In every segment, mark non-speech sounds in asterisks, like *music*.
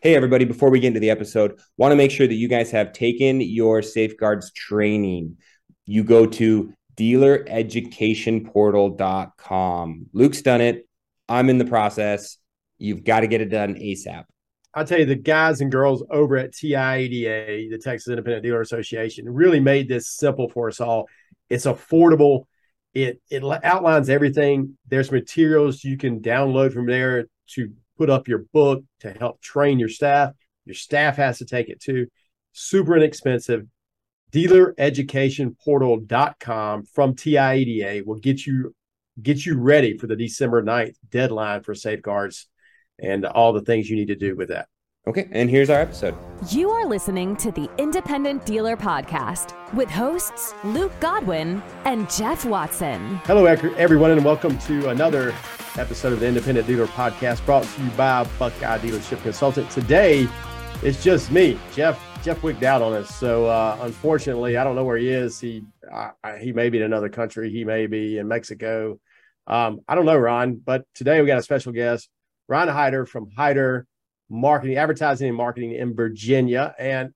Hey, everybody, before we get into the episode, want to make sure that you guys have taken your safeguards training. You go to dealereducationportal.com. Luke's done it. I'm in the process. You've got to get it done ASAP. I'll tell you, the guys and girls over at TIADA, the Texas Independent Dealer Association, really made this simple for us all. It's affordable. It it outlines everything. There's materials you can download from there to put up your book to help train your staff. Your staff has to take it too. Super inexpensive. Dealereducationportal.com from TIADA will get you get you ready for the December 9th deadline for safeguards and all the things you need to do with that. Okay, and here's our episode. You are listening to the Independent Dealer Podcast with hosts Luke Godwin and Jeff Watson. Hello, everyone, and welcome to another episode of the Independent Dealer Podcast brought to you by Buckeye Dealership Consultant. Today, it's just me, Jeff. Jeff wigged out on us, so uh, unfortunately, I don't know where he is. He uh, he may be in another country. He may be in Mexico. Um, I don't know, Ron. But today we got a special guest, Ron Heider from Heider marketing, advertising and marketing in Virginia. And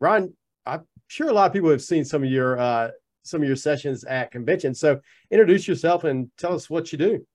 Ron, I'm sure a lot of people have seen some of your uh, some of your sessions at conventions. So introduce yourself and tell us what you do.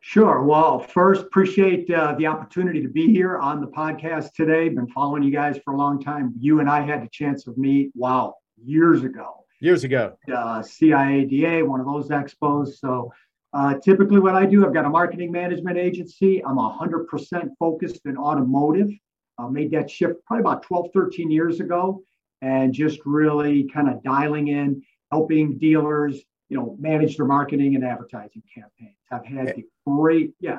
Sure. Well, first, appreciate uh, the opportunity to be here on the podcast today. Been following you guys for a long time. You and I had the chance of meet. Wow, years ago. Years ago. Uh, CIADA, one of those expos. So uh, typically, what I do, I've got a marketing management agency. I'm 100% focused in automotive. I made that shift probably about 12, 13 years ago, and just really kind of dialing in, helping dealers, you know, manage their marketing and advertising campaigns. I've had the great, yeah.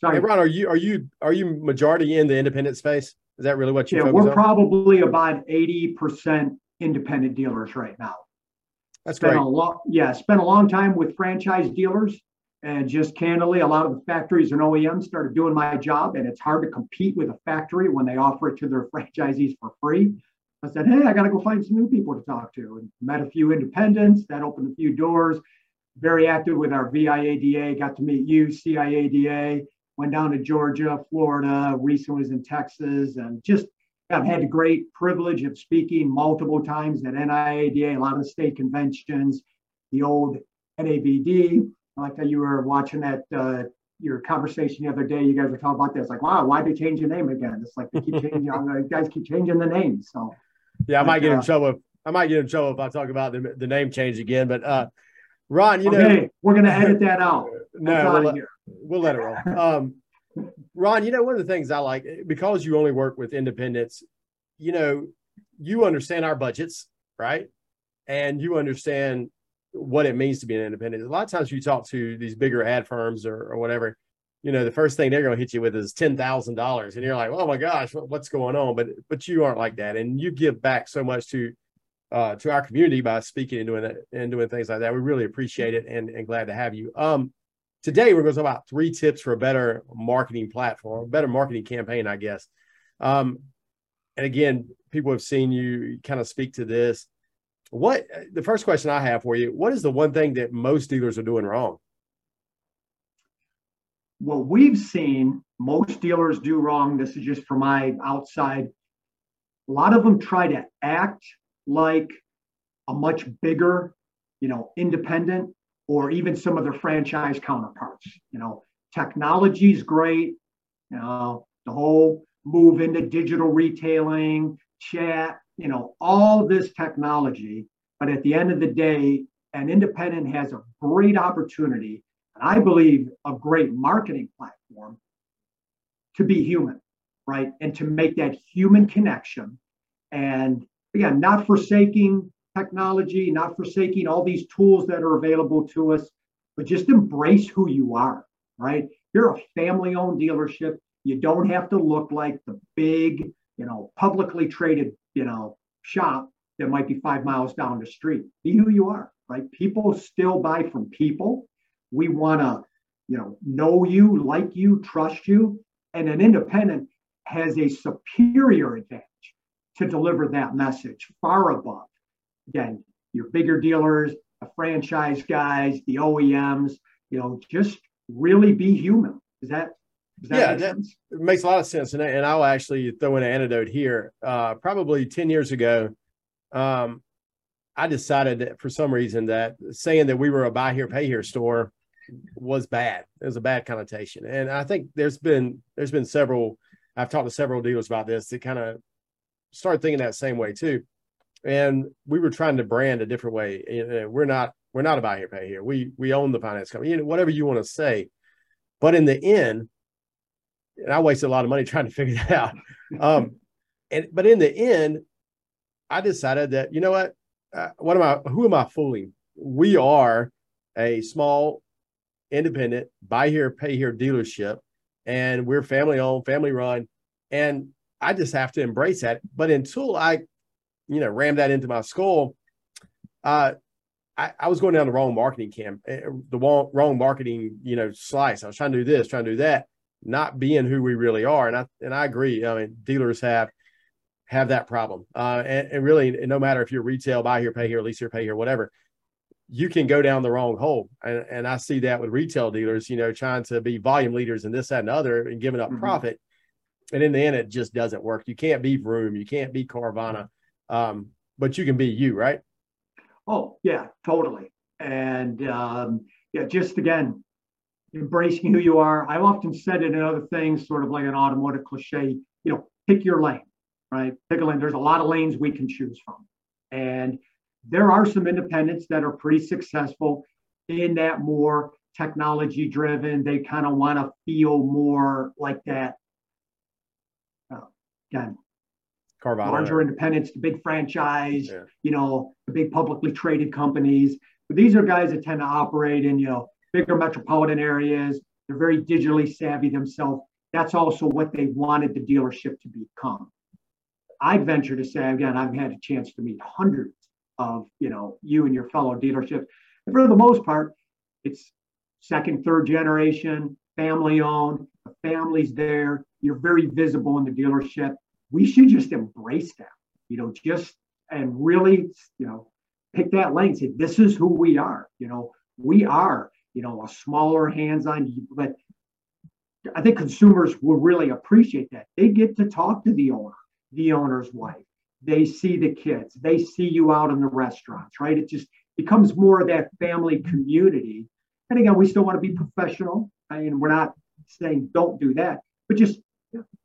Sorry, hey, Ron, are you are you are you majority in the independent space? Is that really what you? Yeah, we're on? probably about 80% independent dealers right now. That's spent great. A long, yeah, spent a long time with franchise dealers and just candidly, a lot of the factories and OEMs started doing my job, and it's hard to compete with a factory when they offer it to their *laughs* franchisees for free. I said, hey, I got to go find some new people to talk to, and met a few independents. That opened a few doors. Very active with our VIADA. Got to meet you, CIADA. Went down to Georgia, Florida. Recently was in Texas, and just I've had the great privilege of speaking multiple times at NIADA, a lot of state conventions, the old NABD I like how you were watching that uh, your conversation the other day. You guys were talking about this, like, wow, why'd they change the name again? It's like they keep changing. you *laughs* guys keep changing the name. So yeah, I might get in uh, trouble. I might get in trouble if I talk about the, the name change again. But uh, Ron, you okay, know, we're gonna edit that out. no, we'll let, we'll let, it roll. Um, Ron, you know, one of the things I like because you only work with independents, you know, you understand our budgets, right? And you understand what it means to be an independent. A lot of times you talk to these bigger ad firms or, or whatever, you know, the first thing they're going to hit you with is ten thousand dollars, and you're like, oh my gosh, what's going on? But but you aren't like that, and you give back so much to uh, to our community by speaking and doing that and doing things like that. We really appreciate it and, and glad to have you. Um, today we're going to talk about three tips for a better marketing platform, better marketing campaign, I guess. Um, and again, people have seen you kind of speak to this what the first question I have for you, what is the one thing that most dealers are doing wrong? What we've seen most dealers do wrong, this is just from my outside, a lot of them try to act like a much bigger, you know, independent or even some of their franchise counterparts. You know, technology is great, you know, the whole move into digital retailing, chat, you know, all this technology. But at the end of the day, an independent has a great opportunity, and I believe a great marketing platform to be human, right? And to make that human connection. And again, not forsaking technology, not forsaking all these tools that are available to us, but just embrace who you are, right? You're a family owned dealership. You don't have to look like the big, you know, publicly traded you know, shop that might be five miles down the street. Be who you are, right? People still buy from people. We want to, you know, know you, like you, trust you. And an independent has a superior advantage to deliver that message far above, again, your bigger dealers, the franchise guys, the OEMs, you know, just really be human. Is that That yeah, that makes a lot of sense. And, and I'll actually throw in an anecdote here. Uh, probably 10 years ago, um, I decided that for some reason that saying that we were a buy here, pay here store was bad. It was a bad connotation. And I think there's been there's been several I've talked to several dealers about this that kind of started thinking that same way too. And we were trying to brand a different way. We're not we're not a buy here, pay here. We we own the finance company, you know, whatever you want to say. But in the end, and I wasted a lot of money *laughs* trying to figure that out. Um, and but in the end, I decided that you know what, uh, what am I? Who am I fooling? We are a small, independent, buy here, pay here dealership, and we're family owned, family run, and I just have to embrace that. But until I, you know, ram that into my skull, uh, I, I, was going down the wrong marketing camp, eh, the wrong, wrong marketing, you know, slice. I was trying to do this, trying to do that, not being who we really are. And I and I agree. I mean, dealers have have that problem. Uh, and, and really, no matter if you're retail, buy here, pay here, lease here, pay here, whatever, you can go down the wrong hole. And, and I see that with retail dealers, you know, trying to be volume leaders and this, that, and other and giving up mm-hmm. profit. And in the end, it just doesn't work. You can't be Vroom, you can't be Carvana, um, but you can be you, right? Oh, yeah, totally. And um, yeah, just again, embracing who you are. I've often said it in other things, sort of like an automotive cliche, you know, pick your lane, right? Pick a lane. There's a lot of lanes we can choose from. And there are some independents that are pretty successful in that more technology driven. They kind of want to feel more like that. Uh, again, Carvana. larger independents, the big franchise, yeah. you know, the big publicly traded companies. But these are guys that tend to operate in, you know, bigger metropolitan areas. They're very digitally savvy themselves. That's also what they wanted the dealership to become. I'd venture to say, again, I've had a chance to meet hundreds of, you know, you and your fellow dealerships. And for the most part, it's second, third generation, family owned, the family's there. You're very visible in the dealership. We should just embrace that, you know, just and really, you know, pick that lane. Say, this is who we are. You know, we are, you know, a smaller hands-on, but I think consumers will really appreciate that. They get to talk to the owner, the owner's wife. They see the kids. They see you out in the restaurants, right? It just becomes more of that family community. And again, we still want to be professional. I mean, we're not saying don't do that, but just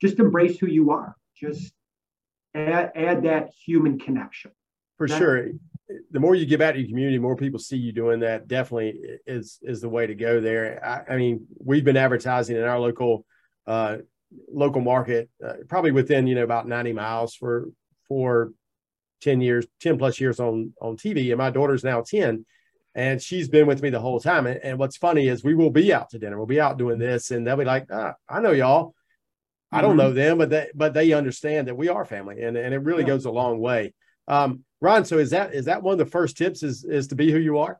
just embrace who you are. Just add, add that human connection. For that, sure. The more you give out to your community, more people see you doing that. Definitely is is the way to go there. I, I mean, we've been advertising in our local uh, local market, uh, probably within you know about 90 miles for for 10 years, 10 plus years on on TV. And my daughter's now 10 and she's been with me the whole time. And, and, what's funny is we will be out to dinner. We'll be out doing this, and they'll be like, ah, "I know y'all. I don't mm-hmm. know them, but they but they understand that we are family, and and it really yeah. goes a long way." Um, Ron, so is that is that one of the first tips? Is is to be who you are?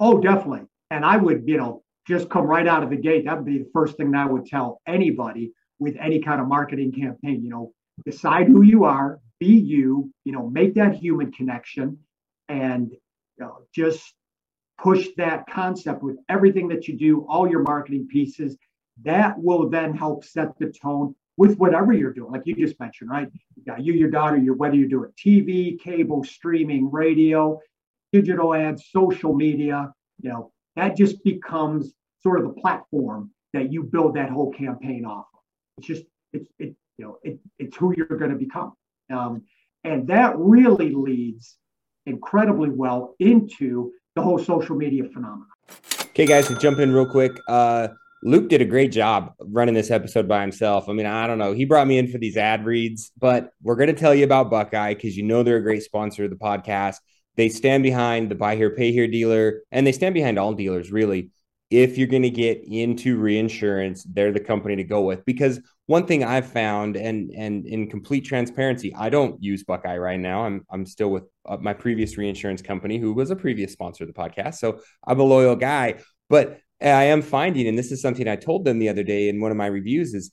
Oh, definitely. And I would, you know, just come right out of the gate. That would be the first thing that I would tell anybody with any kind of marketing campaign. You know, decide who you are, be you, you know, make that human connection and you know, just push that concept with everything that you do, all your marketing pieces. That will then help set the tone with whatever you're doing. Like you just mentioned, right? You got you, your daughter, your whether you're doing TV, cable, streaming, radio, digital ads, social media, you know, that just becomes sort of the platform that you build that whole campaign off of. It's just it's it you know it, it's who you're going to become. Um, and that really leads incredibly well into the whole social media phenomenon. Okay, guys, to jump in real quick. Uh, Luke did a great job running this episode by himself. I mean, I don't know. He brought me in for these ad reads, but we're going to tell you about Buckeye because you know they're a great sponsor of the podcast. They stand behind the buy here, pay here dealer, and they stand behind all dealers, really if you're going to get into reinsurance, they're the company to go with. Because one thing I've found, and and in complete transparency, I don't use Buckeye right now. I'm I'm still with uh, my previous reinsurance company, who was a previous sponsor of the podcast. So I'm a loyal guy. But I am finding, and this is something I told them the other day in one of my reviews, is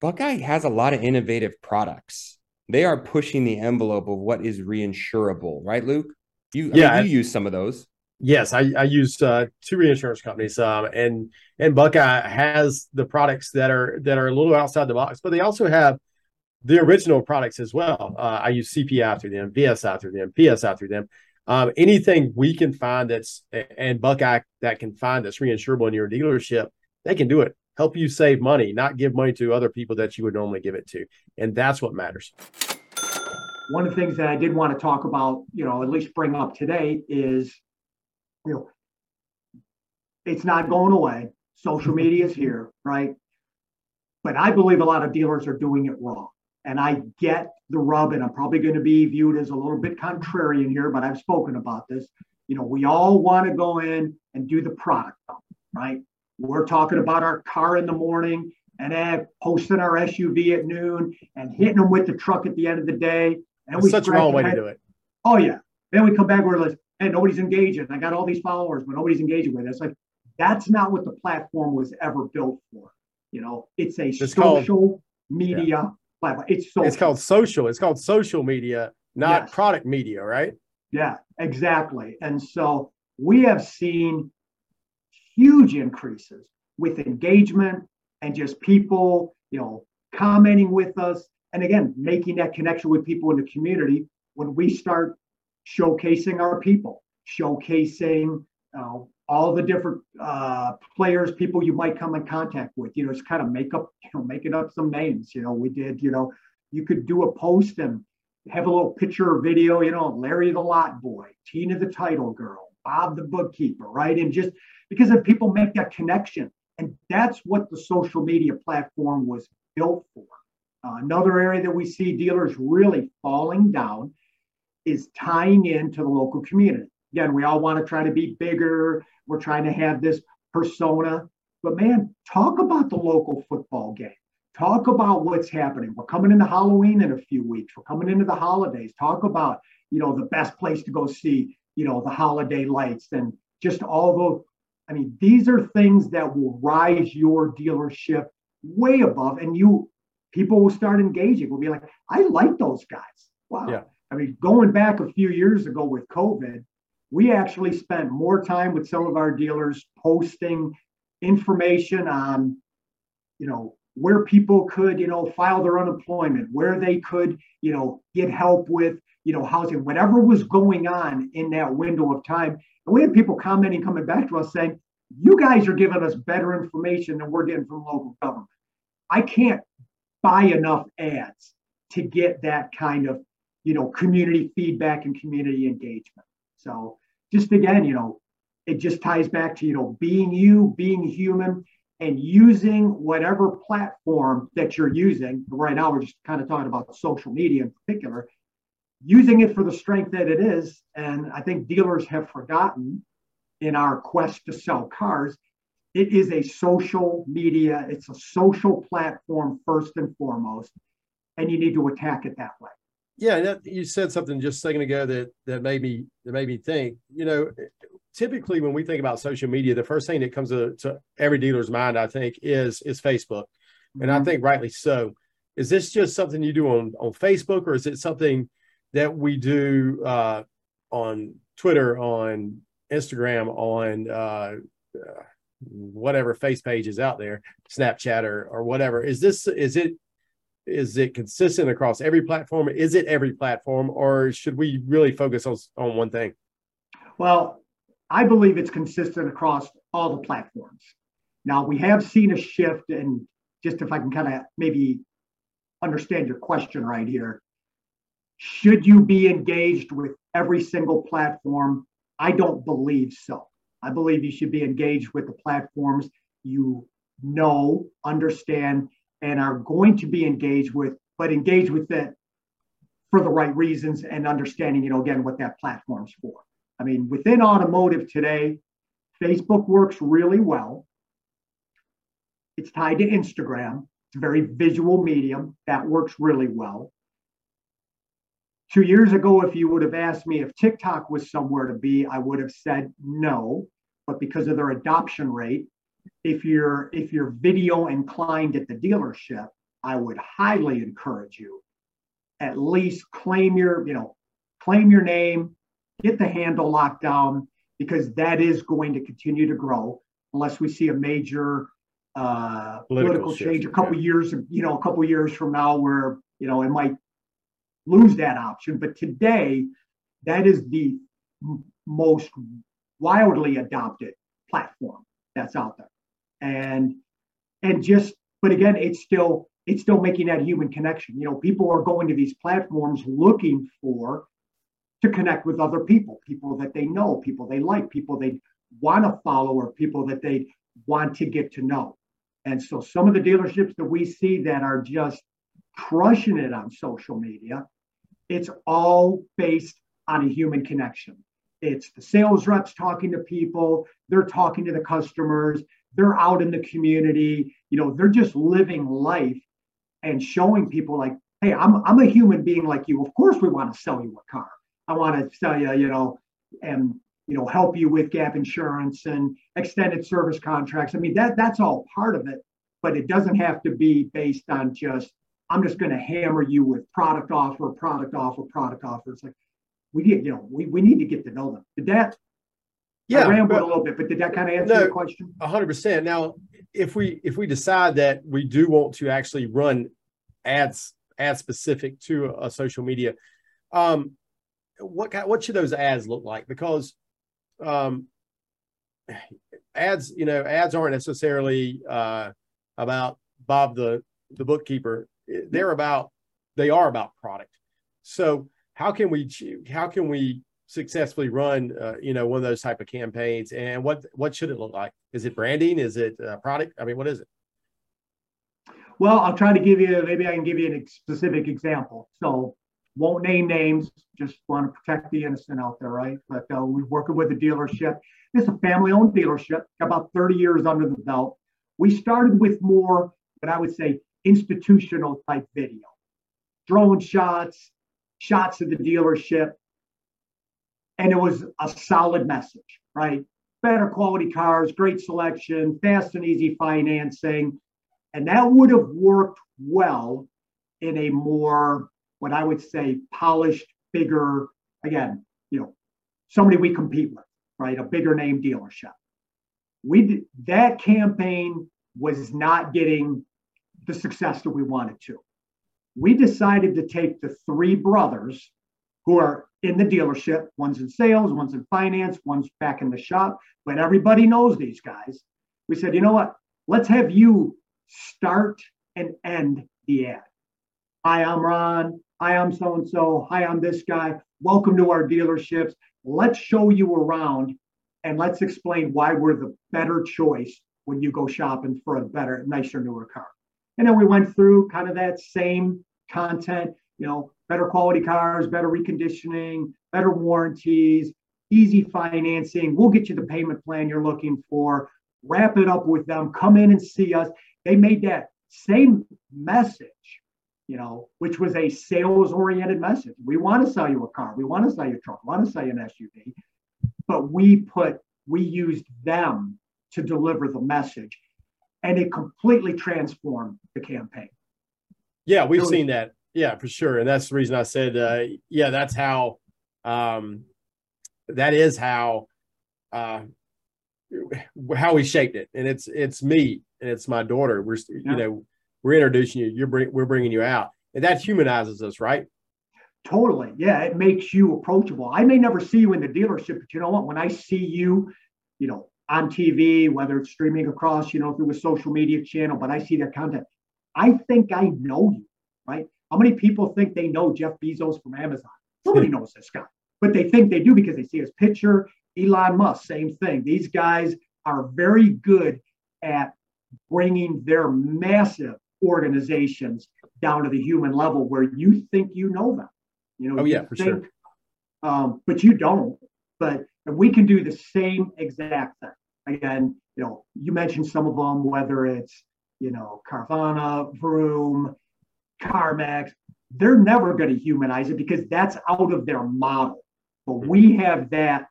Buckeye has a lot of innovative products. They are pushing the envelope of what is reinsurable, right, Luke? You yeah, I mean, you use some of those. Yes, I, I use uh, two reinsurance companies, um, and and Buckeye has the products that are that are a little outside the box, but they also have the original products as well. Uh, I use CPI through them, VSI through them, PSI through them. Um, anything we can find that's and Buckeye that can find that's reinsurable in your dealership, they can do it. Help you save money, not give money to other people that you would normally give it to, and that's what matters. One of the things that I did want to talk about, you know, at least bring up today is, you know, it's not going away. Social media is here, right? But I believe a lot of dealers are doing it wrong. And I get the rub, and I'm probably going to be viewed as a little bit contrarian here, but I've spoken about this. You know, we all want to go in and do the product, right? We're talking about our car in the morning and then posting our SUV at noon and hitting them with the truck at the end of the day. And That's we such a wrong way to do it. Oh yeah. Then we come back, we're like, hey, nobody's engaging. I got all these followers, but nobody's engaging with it. It's like that's not what the platform was ever built for. You know, it's a it's social called, media. Platform. It's social. It's called social. It's called social media, not yes. product media, right? Yeah, exactly. And so we have seen huge increases with engagement and just people, you know, commenting with us. And again, making that connection with people in the community when we start showcasing our people, showcasing uh, all the different uh, players, people you might come in contact with. You know, just kind of make up, you know, making up some names. You know, we did. You know, you could do a post and have a little picture or video. You know, Larry the Lot Boy, Tina the Title Girl, Bob the Bookkeeper, right? And just because if people make that connection, and that's what the social media platform was built for. Uh, another area that we see dealers really falling down is tying into the local community. Again, we all want to try to be bigger. We're trying to have this persona. But man, talk about the local football game. Talk about what's happening. We're coming into Halloween in a few weeks. We're coming into the holidays. Talk about, you know, the best place to go see, you know, the holiday lights and just all the I mean, these are things that will rise your dealership way above, and you people will start engaging. Will be like, I like those guys. Wow. Yeah. I mean, going back a few years ago with COVID, we actually spent more time with some of our dealers posting information on, you know, where people could, you know, file their unemployment, where they could, you know, get help with, you know, housing, whatever was going on in that window of time. And we had people commenting, coming back to us saying, you guys are giving us better information than we're getting from local government. I can't buy enough ads to get that kind of, you know, community feedback and community engagement. So just again, you know, it just ties back to, you know, being you, being human, and using whatever platform that you're using. Right now, we're just kind of talking about social media in particular, using it for the strength that it is. And I think dealers have forgotten in our quest to sell cars. It is a social media, it's a social platform first and foremost, and you need to attack it that way. Yeah, that, you said something just a second ago that that made me that made me think. You know, typically when we think about social media, the first thing that comes to, to every dealer's mind, I think, is is Facebook, and mm-hmm. I think rightly so. Is this just something you do on on Facebook, or is it something that we do uh, on Twitter, on Instagram, on uh, whatever face page is out there, Snapchat or or whatever? Is this is it is it consistent across every platform? Is it every platform, or should we really focus on on one thing? Well, I believe it's consistent across all the platforms. Now, we have seen a shift, and just if I can kind of maybe understand your question right here, should you be engaged with every single platform? I don't believe so. I believe you should be engaged with the platforms you know, understand, and are going to be engaged with, but engage with it for the right reasons and understanding, you know, again, what that platform's for. I mean, within automotive today, Facebook works really well. It's tied to Instagram. It's a very visual medium that works really well. Two years ago, if you would have asked me if TikTok was somewhere to be, I would have said no. But because of their adoption rate, if you're if you're video inclined at the dealership, I would highly encourage you at least claim your, you know, claim your name, get the handle locked down because that is going to continue to grow unless we see a major uh, political, political change a couple yeah. years, you know, a couple years from now where, you know, it might lose that option. But today, that is the most wildly adopted platform that's out there. And and just but again, it's still it's still making that human connection. You know, people are going to these platforms looking for to connect with other people, people that they know, people they like, people they want to follow, or people that they want to get to know. And so some of the dealerships that we see that are just crushing it on social media, it's all based on a human connection. It's the sales reps talking to people, they're talking to the customers, they're out in the community, you know, they're just living life and showing people like, hey, I'm, I'm a human being like you. Of course, we want to sell you a car. I want to sell you, you know, and you know, help you with gap insurance and extended service contracts. I mean, that that's all part of it, but it doesn't have to be based on just I'm just going to hammer you with product offer, product offer, product offer. It's like we need, you know, we, we need to get to know them. That? Yeah, I rambled a little bit, but did that kind of answer no, your question? hundred percent. Now, if we if we decide that we do want to actually run ads ad specific to a, a social media, um, what what should those ads look like? Because um, ads, you know, ads aren't necessarily uh, about Bob the the bookkeeper. They're about they are about product. So how can we how can we successfully run uh, you know one of those type of campaigns and what what should it look like? Is it branding? Is it a product? I mean what is it? Well i'll try to give you maybe i can give you a specific example. So won't name names just want to protect the innocent out there right? But uh, we're working with a dealership. It's a family owned dealership about 30 years under the belt. We started with more what i would say institutional type video. Drone shots shots of the dealership. And it was a solid message, right? Better quality cars, great selection, fast and easy financing. And that would have worked well in a more, what I would say, polished, bigger, again, you know, somebody we compete with, right? A bigger name dealership. We did, that campaign was not getting the success that we wanted to we decided to take the three brothers who are in the dealership one's in sales, one's in finance, one's back in the shop, but everybody knows these guys. We said, you know what? Let's have you start and end the ad. Hi, I'm Ron. Hi, I'm so and so. Hi, I'm this guy. Welcome to our dealerships. Let's show you around and let's explain why we're the better choice when you go shopping for a better, nicer, newer car. And then we went through kind of that same content, you know, better quality cars, better reconditioning, better warranties, easy financing. We'll get you the payment plan you're looking for. Wrap it up with them. Come in and see us. They made that same message, you know, which was a sales oriented message. We want to sell you a car. We want to sell you a truck. We want to sell you an SUV. But we put, we used them to deliver the message and it completely transformed the campaign. Yeah, we've seen that. Yeah, for sure, and that's the reason I said, uh, yeah, that's how. Um, that is how. Uh, how we shaped it, and it's it's me and it's my daughter. We're yeah. you know we're introducing you. You're bring, we're bringing you out, and that humanizes us, right? Totally. Yeah, it makes you approachable. I may never see you in the dealership, but you know what? When I see you, you know, on TV, whether it's streaming across, you know, through a social media channel, but I see that content. I think I know you, right? How many people think they know Jeff Bezos from Amazon? Nobody knows this guy, but they think they do because they see his picture. Elon Musk, same thing. These guys are very good at bringing their massive organizations down to the human level where you think you know them. You know, oh yeah, for think, sure. Um, but you don't. But we can do the same exact thing. Again, you know, you mentioned some of them, whether it's, you know, Carvana, Vroom, CarMax, they're never going to humanize it because that's out of their model. But we have that,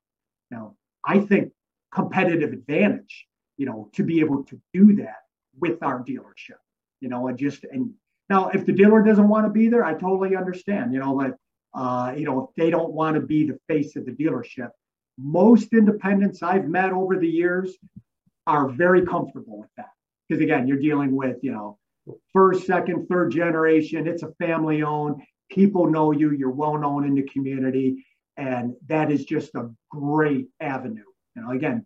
you know, I think competitive advantage, you know, to be able to do that with our dealership, you know, and just, and now if the dealer doesn't want to be there, I totally understand, you know, but, uh, you know, if they don't want to be the face of the dealership, most independents I've met over the years are very comfortable with that. Because again, you're dealing with, you know, first, second, third generation. It's a family owned. People know you. You're well known in the community, and that is just a great avenue. You know, again,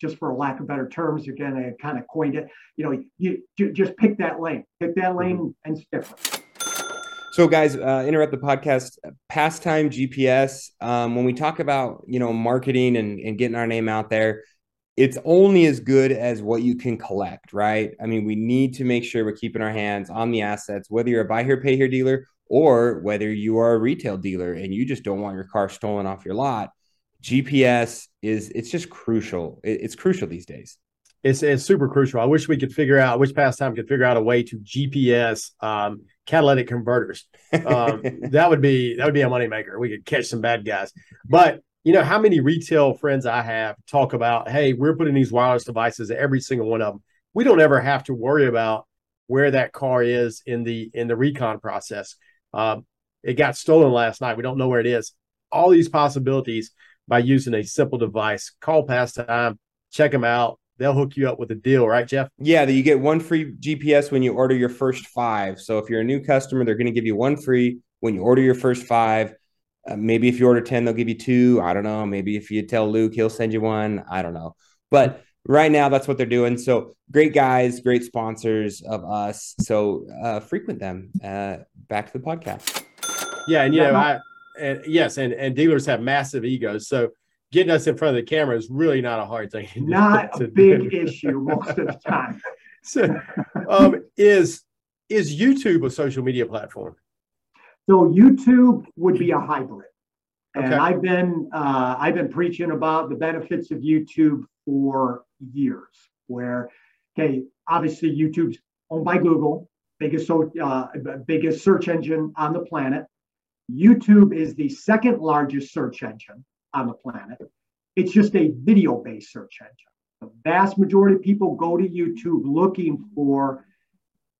just for a lack of better terms, again, I kind of coined it. You know, you, you just pick that lane, pick that lane, mm-hmm. and stick it. So, guys, uh, interrupt the podcast. Passtime GPS. Um, when we talk about you know marketing and, and getting our name out there, it's only as good as what you can collect, right? I mean, we need to make sure we're keeping our hands on the assets, whether you're a buy here, pay here dealer or whether you are a retail dealer and you just don't want your car stolen off your lot. GPS is it's just crucial. It's crucial these days. It's, it's super crucial. I wish we could figure out, which Passtime could figure out a way to GPS um, catalytic converters. Um, *laughs* that would be that would be a moneymaker. We could catch some bad guys. But you know how many retail friends I have talk about, hey, we're putting these wireless devices every single one of them. We don't ever have to worry about where that car is in the in the recon process. Um, it got stolen last night. We don't know where it is. All these possibilities by using a simple device. Call Passtime, check them out. They'll hook you up with a deal, right, Jeff? Yeah, you get one free GPS when you order your first five. So if you're a new customer, they're going to give you one free when you order your first five. Uh, maybe if you order 10, they'll give you two. I don't know. Maybe if you tell Luke, he'll send you one. I don't know. But right now, that's what they're doing. So great guys, great sponsors of us. So uh, frequent them. Uh, back to the podcast. Yeah. And, you know, I, and yes, and, and dealers have massive egos. So getting us in front of the camera is really not a hard thing. Not *laughs* a big issue most of the time. *laughs* So, um, is is YouTube a social media platform? So YouTube would be a hybrid. And okay. I've been uh, I've been preaching about the benefits of YouTube for years. Where, okay, obviously YouTube's owned by Google, biggest so uh, biggest search engine on the planet. YouTube is the second largest search engine on the planet. It's just a video-based search engine. The vast majority of people go to YouTube looking for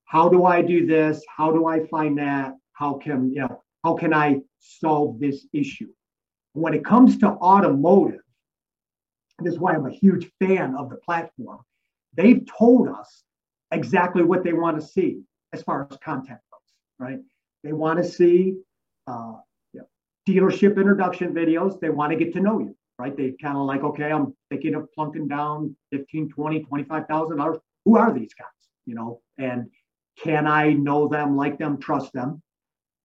how do I do this? How do I find that? How can you know how can I solve this issue? When it comes to automotive, this is why I'm a huge fan of the platform. They've told us exactly what they want to see as far as content goes, right? They want to see uh, you know, dealership introduction videos. They want to get to know you, right? They kind of like, okay, I'm thinking of plunking down 15, 20, 25,000 dollars. Who are these guys? You know, and can I know them, like them, trust them?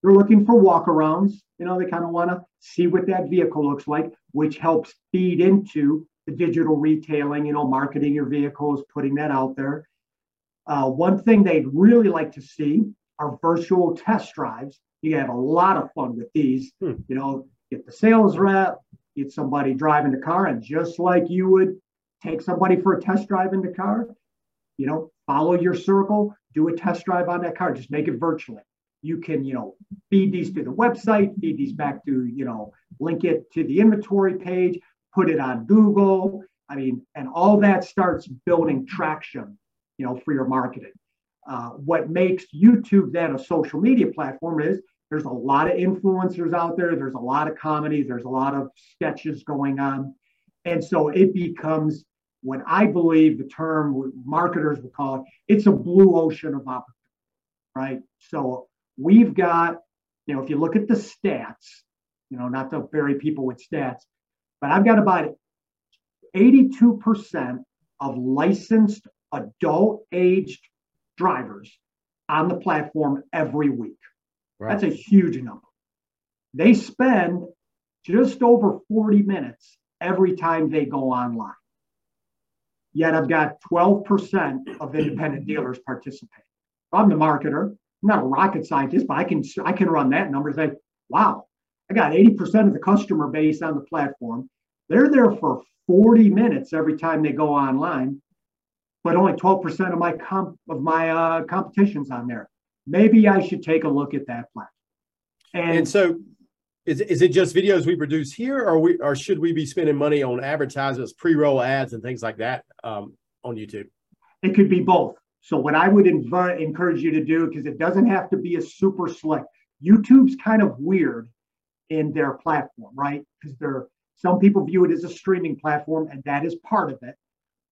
They're looking for walkarounds. You know, they kind of want to see what that vehicle looks like, which helps feed into the digital retailing, you know, marketing your vehicles, putting that out there. Uh, one thing they'd really like to see are virtual test drives. You have a lot of fun with these. Hmm. You know, get the sales rep, get somebody driving the car, and just like you would take somebody for a test drive in the car, you know, follow your circle, do a test drive on that car, just make it virtually you can, you know, feed these to the website, feed these back to, you know, link it to the inventory page, put it on Google. I mean, and all that starts building traction, you know, for your marketing. Uh, what makes YouTube then a social media platform is there's a lot of influencers out there, there's a lot of comedy, there's a lot of sketches going on. And so it becomes what I believe the term marketers would call it, it's a blue ocean of opportunity, right? So We've got, you know, if you look at the stats, you know, not to bury people with stats, but I've got about 82% of licensed adult aged drivers on the platform every week. Right. That's a huge number. They spend just over 40 minutes every time they go online. Yet I've got 12% of independent dealers participate. I'm the marketer. I'm not a rocket scientist, but I can I can run that number and say, wow, I got 80% of the customer base on the platform. They're there for 40 minutes every time they go online, but only 12% of my comp of my uh, competitions on there. Maybe I should take a look at that platform. And, and so is, is it just videos we produce here or we or should we be spending money on advertisements, pre-roll ads and things like that um, on YouTube? It could be both. So what I would invite, encourage you to do, because it doesn't have to be a super slick. YouTube's kind of weird in their platform, right? Because they're Some people view it as a streaming platform, and that is part of it,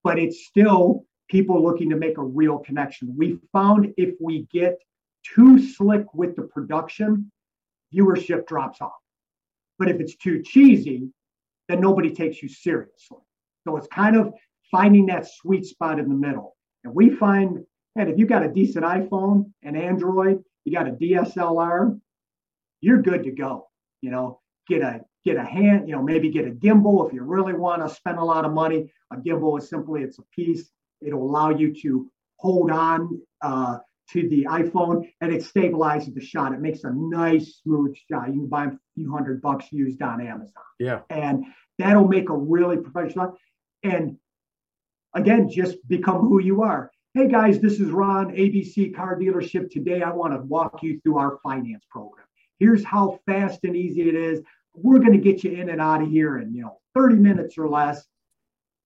but it's still people looking to make a real connection. We found if we get too slick with the production, viewership drops off. But if it's too cheesy, then nobody takes you seriously. So it's kind of finding that sweet spot in the middle. And we find that if you got a decent iPhone, an Android, you got a DSLR, you're good to go. You know, get a get a hand, you know, maybe get a gimbal if you really want to spend a lot of money. A gimbal is simply it's a piece. It'll allow you to hold on uh, to the iPhone and it stabilizes the shot. It makes a nice smooth shot. You can buy a few hundred bucks used on Amazon. Yeah. And that'll make a really professional. And again, just become who you are. Hey guys, this is Ron, ABC Car Dealership. Today I want to walk you through our finance program. Here's how fast and easy it is. We're going to get you in and out of here in, you know, 30 minutes or less.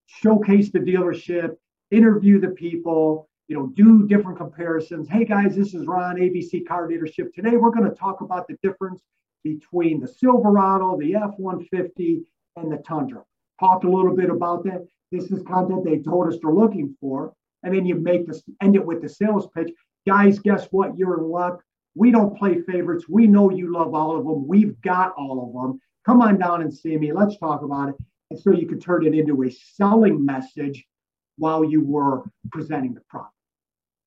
Showcase the dealership, interview the people, you know, do different comparisons. Hey guys, this is Ron, ABC Car Dealership. Today we're going to talk about the difference between the Silverado, the F-150, and the Tundra. Talk a little bit about that. This is content they told us they're looking for. And then you make this end it with the sales pitch. Guys, guess what? You're in luck. We don't play favorites. We know you love all of them. We've got all of them. Come on down and see me. Let's talk about it. And so you could turn it into a selling message while you were presenting the product.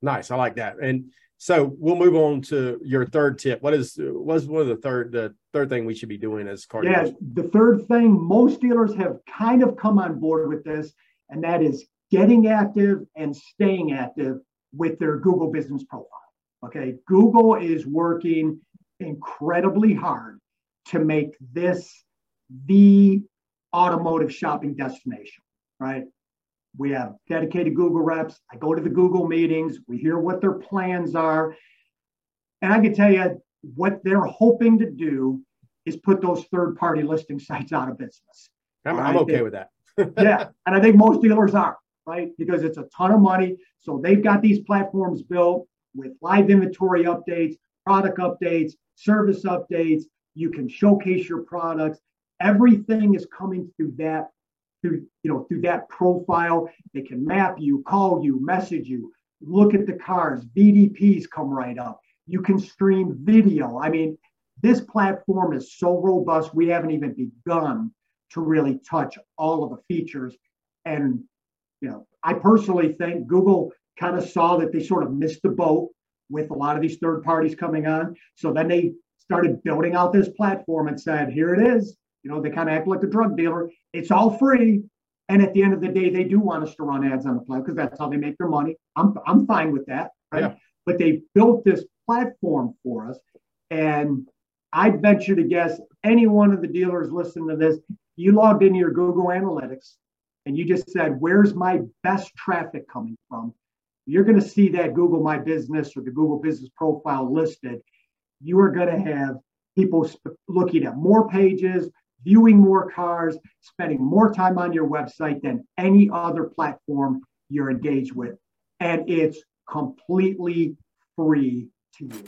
Nice. I like that. And so we'll move on to your third tip. What is what's one of the third the third thing we should be doing as car Yeah, the third thing most dealers have kind of come on board with this, and that is getting active and staying active with their Google business profile. Okay, Google is working incredibly hard to make this the automotive shopping destination, right? We have dedicated Google reps. I go to the Google meetings. We hear what their plans are. And I can tell you what they're hoping to do is put those third party listing sites out of business. I'm? I'm okay with that. *laughs* yeah. And I think most dealers are, right? Because it's a ton of money. So they've got these platforms built with live inventory updates, product updates, service updates. You can showcase your products. Everything is coming through that through you know through that profile. They can map you call you message you look at the cars vdps come right up. You can stream video. I mean this platform is so robust we haven't even begun to really touch all of the features. And you know i personally think google kind of saw that they sort of missed the boat with a lot of these third parties coming on. So then they started building out this platform and said here it is you know, they kind of act like a drug dealer. It's all free. And at the end of the day, they do want us to run ads on the platform because that's how they make their money. I'm, I'm fine with that. Right? Yeah. But they built this platform for us. And I'd venture to guess any one of the dealers listening to this, you logged into your Google Analytics and you just said, Where's my best traffic coming from? You're going to see that Google My Business or the Google Business Profile listed. You are going to have people looking at more pages, viewing more cars, spending more time on your website than any other platform you're engaged with. And it's completely free to you.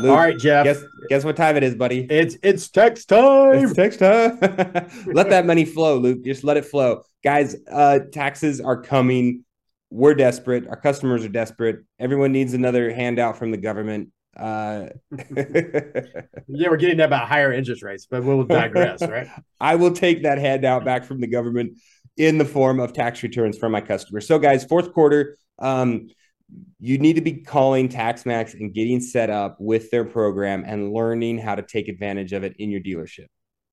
Luke, All right, Jeff. Guess guess what time it is, buddy? It's it's text time. It's text time. *laughs* let that money flow, Luke. Just let it flow, guys. Uh, taxes are coming. We're desperate. Our customers are desperate. Everyone needs another handout from the government. Uh, *laughs* yeah, we're getting that about higher interest rates, but we'll digress, right? *laughs* I will take that handout back from the government in the form of tax returns from my customers. So, guys, fourth quarter, um, you need to be calling TaxMax and getting set up with their program and learning how to take advantage of it in your dealership.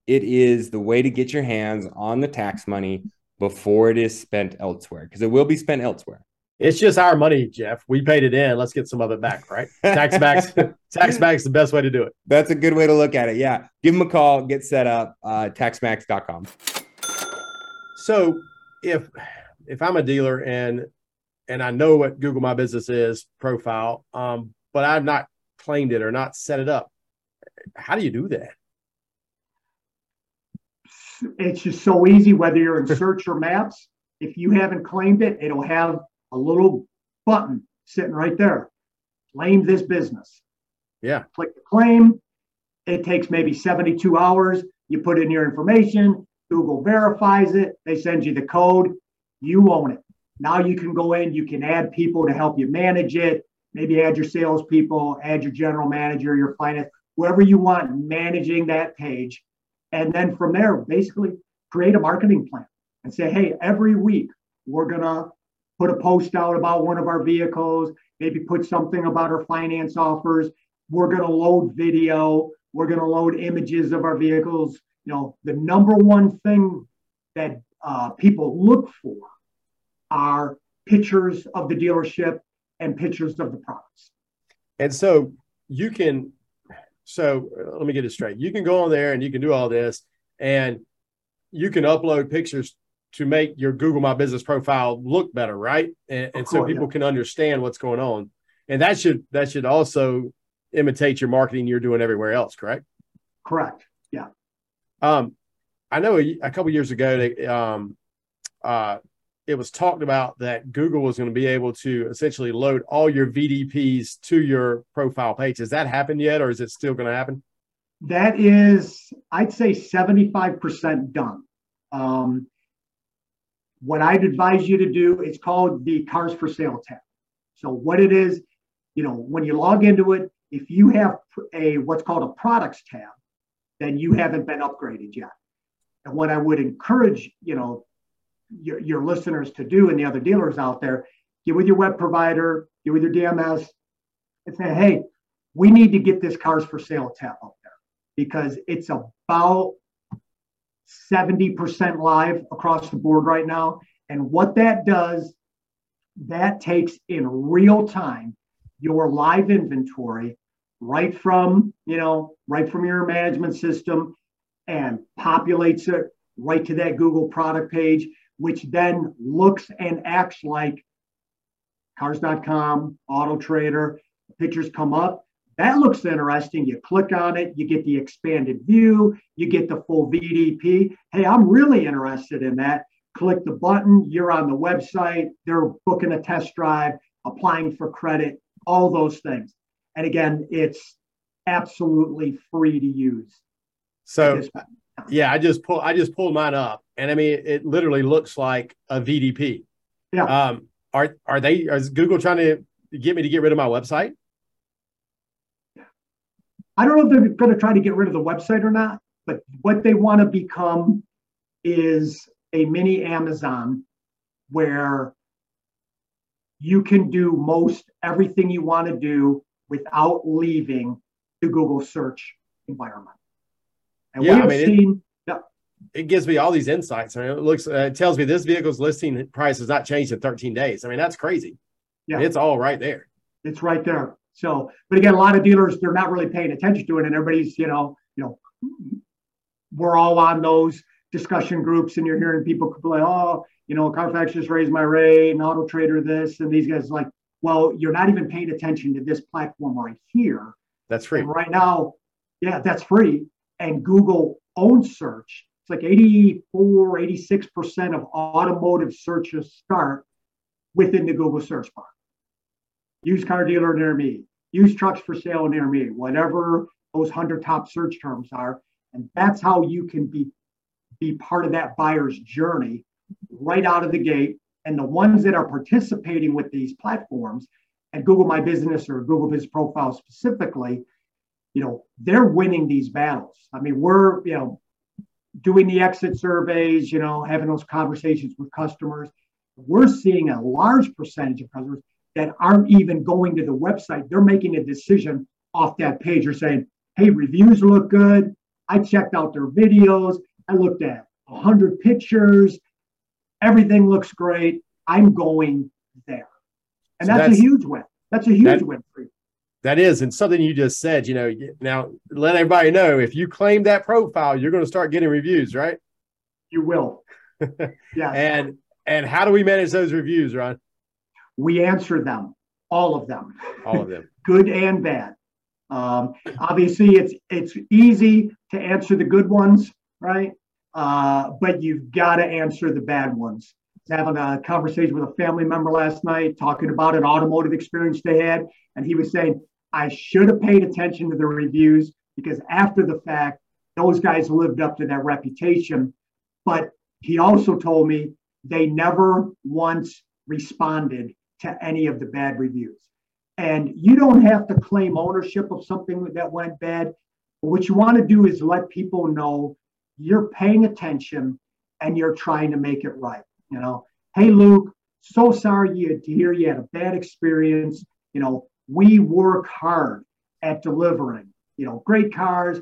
It is the way to get your hands on the tax money before it is spent elsewhere because it will be spent elsewhere. It's just our money, Jeff. We paid it in. Let's get some of it back, right? Tax *laughs* back, tax back is the best way to do it. That's a good way to look at it. Yeah. Give them a call, get set up, uh, taxmax.com. So if if I'm a dealer and and I know what Google My Business is profile, um, but I've not claimed it or not set it up, how do you do that? It's just so easy, whether you're in search or maps. If you haven't claimed it, it'll have a little button sitting right there. Claim this business. Yeah. Click the claim. It takes maybe 72 hours. You put in your information. Google verifies it. They send you the code. You own it. Now you can go in, you can add people to help you manage it. Maybe add your salespeople, add your general manager, your finance, whoever you want managing that page. And then from there, basically create a marketing plan and say, hey, every week we're going to put a post out about one of our vehicles, maybe put something about our finance offers. We're going to load video. We're going to load images of our vehicles. You know, the number one thing that uh, people look for are pictures of the dealership and pictures of the products. And so you can, so let me get it straight. You can go on there and you can do all this and you can upload pictures to make your Google My Business profile look better, right? And, and course, so people yeah. can understand what's going on. And that should that should also imitate your marketing you're doing everywhere else, correct? Correct. Yeah. Um, I know a, a couple years ago, they, um, uh, it was talked about that Google was going to be able to essentially load all your VDPs to your profile page. Has that happened yet, or is it still going to happen? That is, I'd say, 75% done. Um, what I'd advise you to do, it's called the Cars for Sale tab. So, what it is, you know, when you log into it, if you have a what's called a products tab, then you haven't been upgraded yet. And what I would encourage, you know, your, your listeners to do and the other dealers out there, get with your web provider, get with your DMS, and say, hey, we need to get this cars for sale tab up there because it's about 70% live across the board right now. And what that does, that takes in real time your live inventory right from, you know, right from your management system and populates it right to that Google product page which then looks and acts like cars.com, Auto Trader, pictures come up. That looks interesting. You click on it, you get the expanded view, you get the full VDP. Hey, I'm really interested in that. Click the button, you're on the website, they're booking a test drive, applying for credit, all those things. And again, it's absolutely free to use. So, yeah, I just pull I just pulled mine up and I mean it literally looks like a VDP. Yeah. Um, are are they? Is Google trying to get me to get rid of my website? I don't know if they're going to try to get rid of the website or not, but what they want to become is a mini Amazon where you can do most everything you want to do without leaving the Google search environment. And yeah, we have I mean, seen it gives me all these insights. I mean, it looks, uh, it tells me this vehicle's listing price has not changed in 13 days. I mean, that's crazy. Yeah, it's all right there. It's right there. So, but again, a lot of dealers they're not really paying attention to it, and everybody's, you know, you know, we're all on those discussion groups, and you're hearing people complain, oh, you know, Carfax just raised my rate, and Auto Trader this, and these guys like, well, you're not even paying attention to this platform right here. That's free. And right now, yeah, that's free. And Google owns search it's like 84, 86% of automotive searches start within the Google search bar. Used car dealer near me, used trucks for sale near me, whatever those 100 top search terms are. And that's how you can be, be part of that buyer's journey right out of the gate. And the ones that are participating with these platforms at Google My Business or Google Business Profile specifically, you know, they're winning these battles. I mean, we're, you know, doing the exit surveys, you know, having those conversations with customers, we're seeing a large percentage of customers that aren't even going to the website. They're making a decision off that page. They're saying, hey, reviews look good. I checked out their videos. I looked at 100 pictures. Everything looks great. I'm going there. And so that's, that's, a huge win. That's a huge that, win for you. That is, and something you just said, you know, now let everybody know if you claim that profile, you're going to start getting reviews, right? You will. *laughs* yeah. and and how do we manage those reviews, Ron? We answer them, all of them. All of them. *laughs* good and bad. Um, obviously, it's it's easy to answer the good ones, right? Uh, but you've got to answer the bad ones. Having a conversation with a family member last night, talking about an automotive experience they had, and he was saying I should have paid attention to the reviews because after the fact, those guys lived up to that reputation. But he also told me they never once responded to any of the bad reviews. And you don't have to claim ownership of something that went bad. What you want to do is let people know you're paying attention and you're trying to make it right. You know, hey, Luke, so sorry you to hear you had a bad experience. You know, we work hard at delivering, you know, great cars.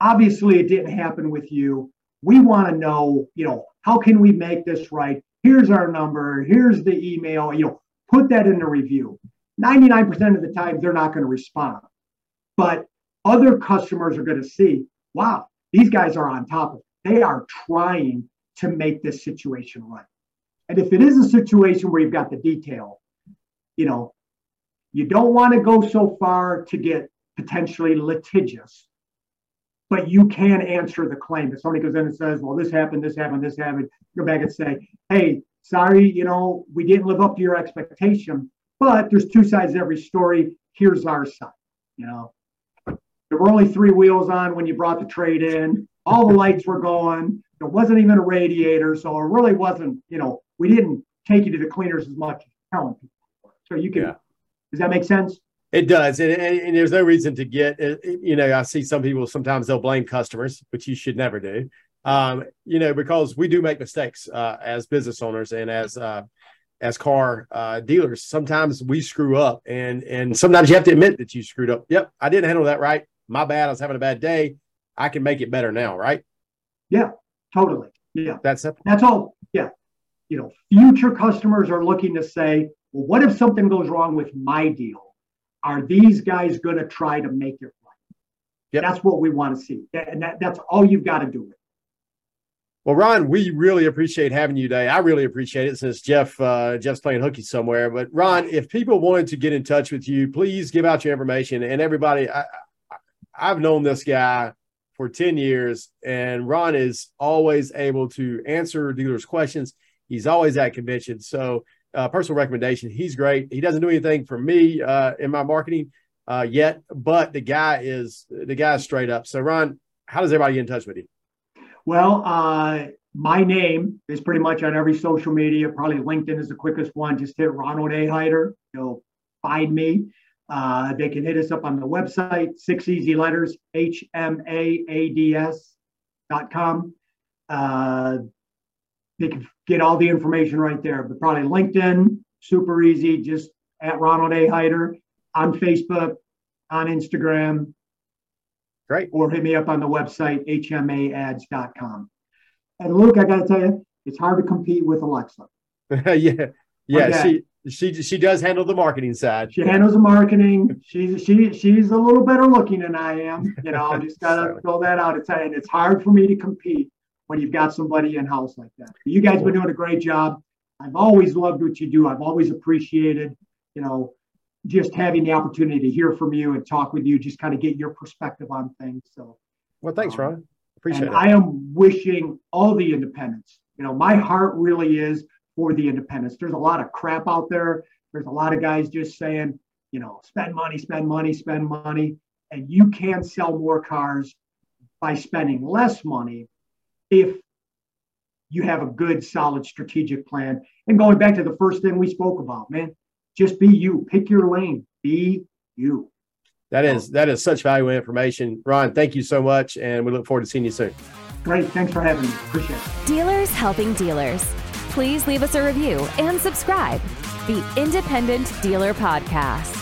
Obviously, it didn't happen with you. We want to know, you know, how can we make this right? Here's our number. Here's the email. You know, put that in the review. 99% of the time, they're not going to respond. But other customers are going to see, wow, these guys are on top of it. They are trying to make this situation right. And if it is a situation where you've got the detail, you know, you don't want to go so far to get potentially litigious, but you can answer the claim. If somebody goes in and says, well, this happened, this happened, this happened, go back and say, hey, sorry, you know, we didn't live up to your expectation, but there's two sides to every story. Here's our side, you know. There were only three wheels on when you brought the trade in. All the lights were going. There wasn't even a radiator, so it really wasn't. You know, we didn't take you to the cleaners as much as telling people. So you can. Yeah. Does that make sense? It does, and, and, and, there's no reason to get. Uh, you know, I see some people sometimes they'll blame customers, which you should never do. Um, you know, because we do make mistakes uh, as business owners and as uh, as car uh, dealers. Sometimes we screw up, and and sometimes you have to admit that you screwed up. Yep, I didn't handle that right my bad. I was having a bad day. I can make it better now, right? Yeah, totally. Yeah. That's simple. That's all. Yeah. You know, future customers are looking to say, well, what if something goes wrong with my deal? Are these guys going to try to make it right? Yep. That's what we want to see. And that, that's all you've got to do. Well, Ron, we really appreciate having you today. I really appreciate it since Jeff uh, Jeff's playing hooky somewhere. But Ron, if people wanted to get in touch with you, please give out your information. And everybody, I, I've known this guy for 10 years, and Ron is always able to answer dealers' questions. He's always at conventions. So, uh, personal recommendation, he's great. He doesn't do anything for me uh, in my marketing uh, yet, but the guy is the guy is straight up. So, Ron, how does everybody get in touch with you? Well, uh, my name is pretty much on every social media. Probably LinkedIn is the quickest one. Just hit Ronald A. Heider. You'll find me. Uh, they can hit us up on the website, six easy letters, hmaads.com. Uh, they can get all the information right there, but probably LinkedIn, super easy, just at Ronald A. Heider on Facebook, on Instagram. Great. Or hit me up on the website, hmaads.com. And Luke, I got to tell you, it's hard to compete with Alexa. *laughs* yeah. Yeah. She, she she does handle the marketing side. She handles the marketing. She's she she's a little better looking than I am. You know, I just *laughs* gotta throw that out. It's and it's hard for me to compete when you've got somebody in house like that. You guys been doing a great job. I've always loved what you do. I've always appreciated, you know, just having the opportunity to hear from you and talk with you, just kind of get your perspective on things. So, well, thanks, um, Ron. Appreciate it. I am wishing all the independents. You know, my heart really is for the independents. There's a lot of crap out there. There's a lot of guys just saying, you know, spend money, spend money, spend money. And you can sell more cars by spending less money if you have a good, solid strategic plan. And going back to the first thing we spoke about, man, just be you. Pick your lane. Be you. That is that is such valuable information. Ron, thank you so much, and we look forward to seeing you soon. Great. Thanks for having me. Appreciate it. Dealers helping dealers please leave us a review and subscribe. The Independent Dealer Podcast.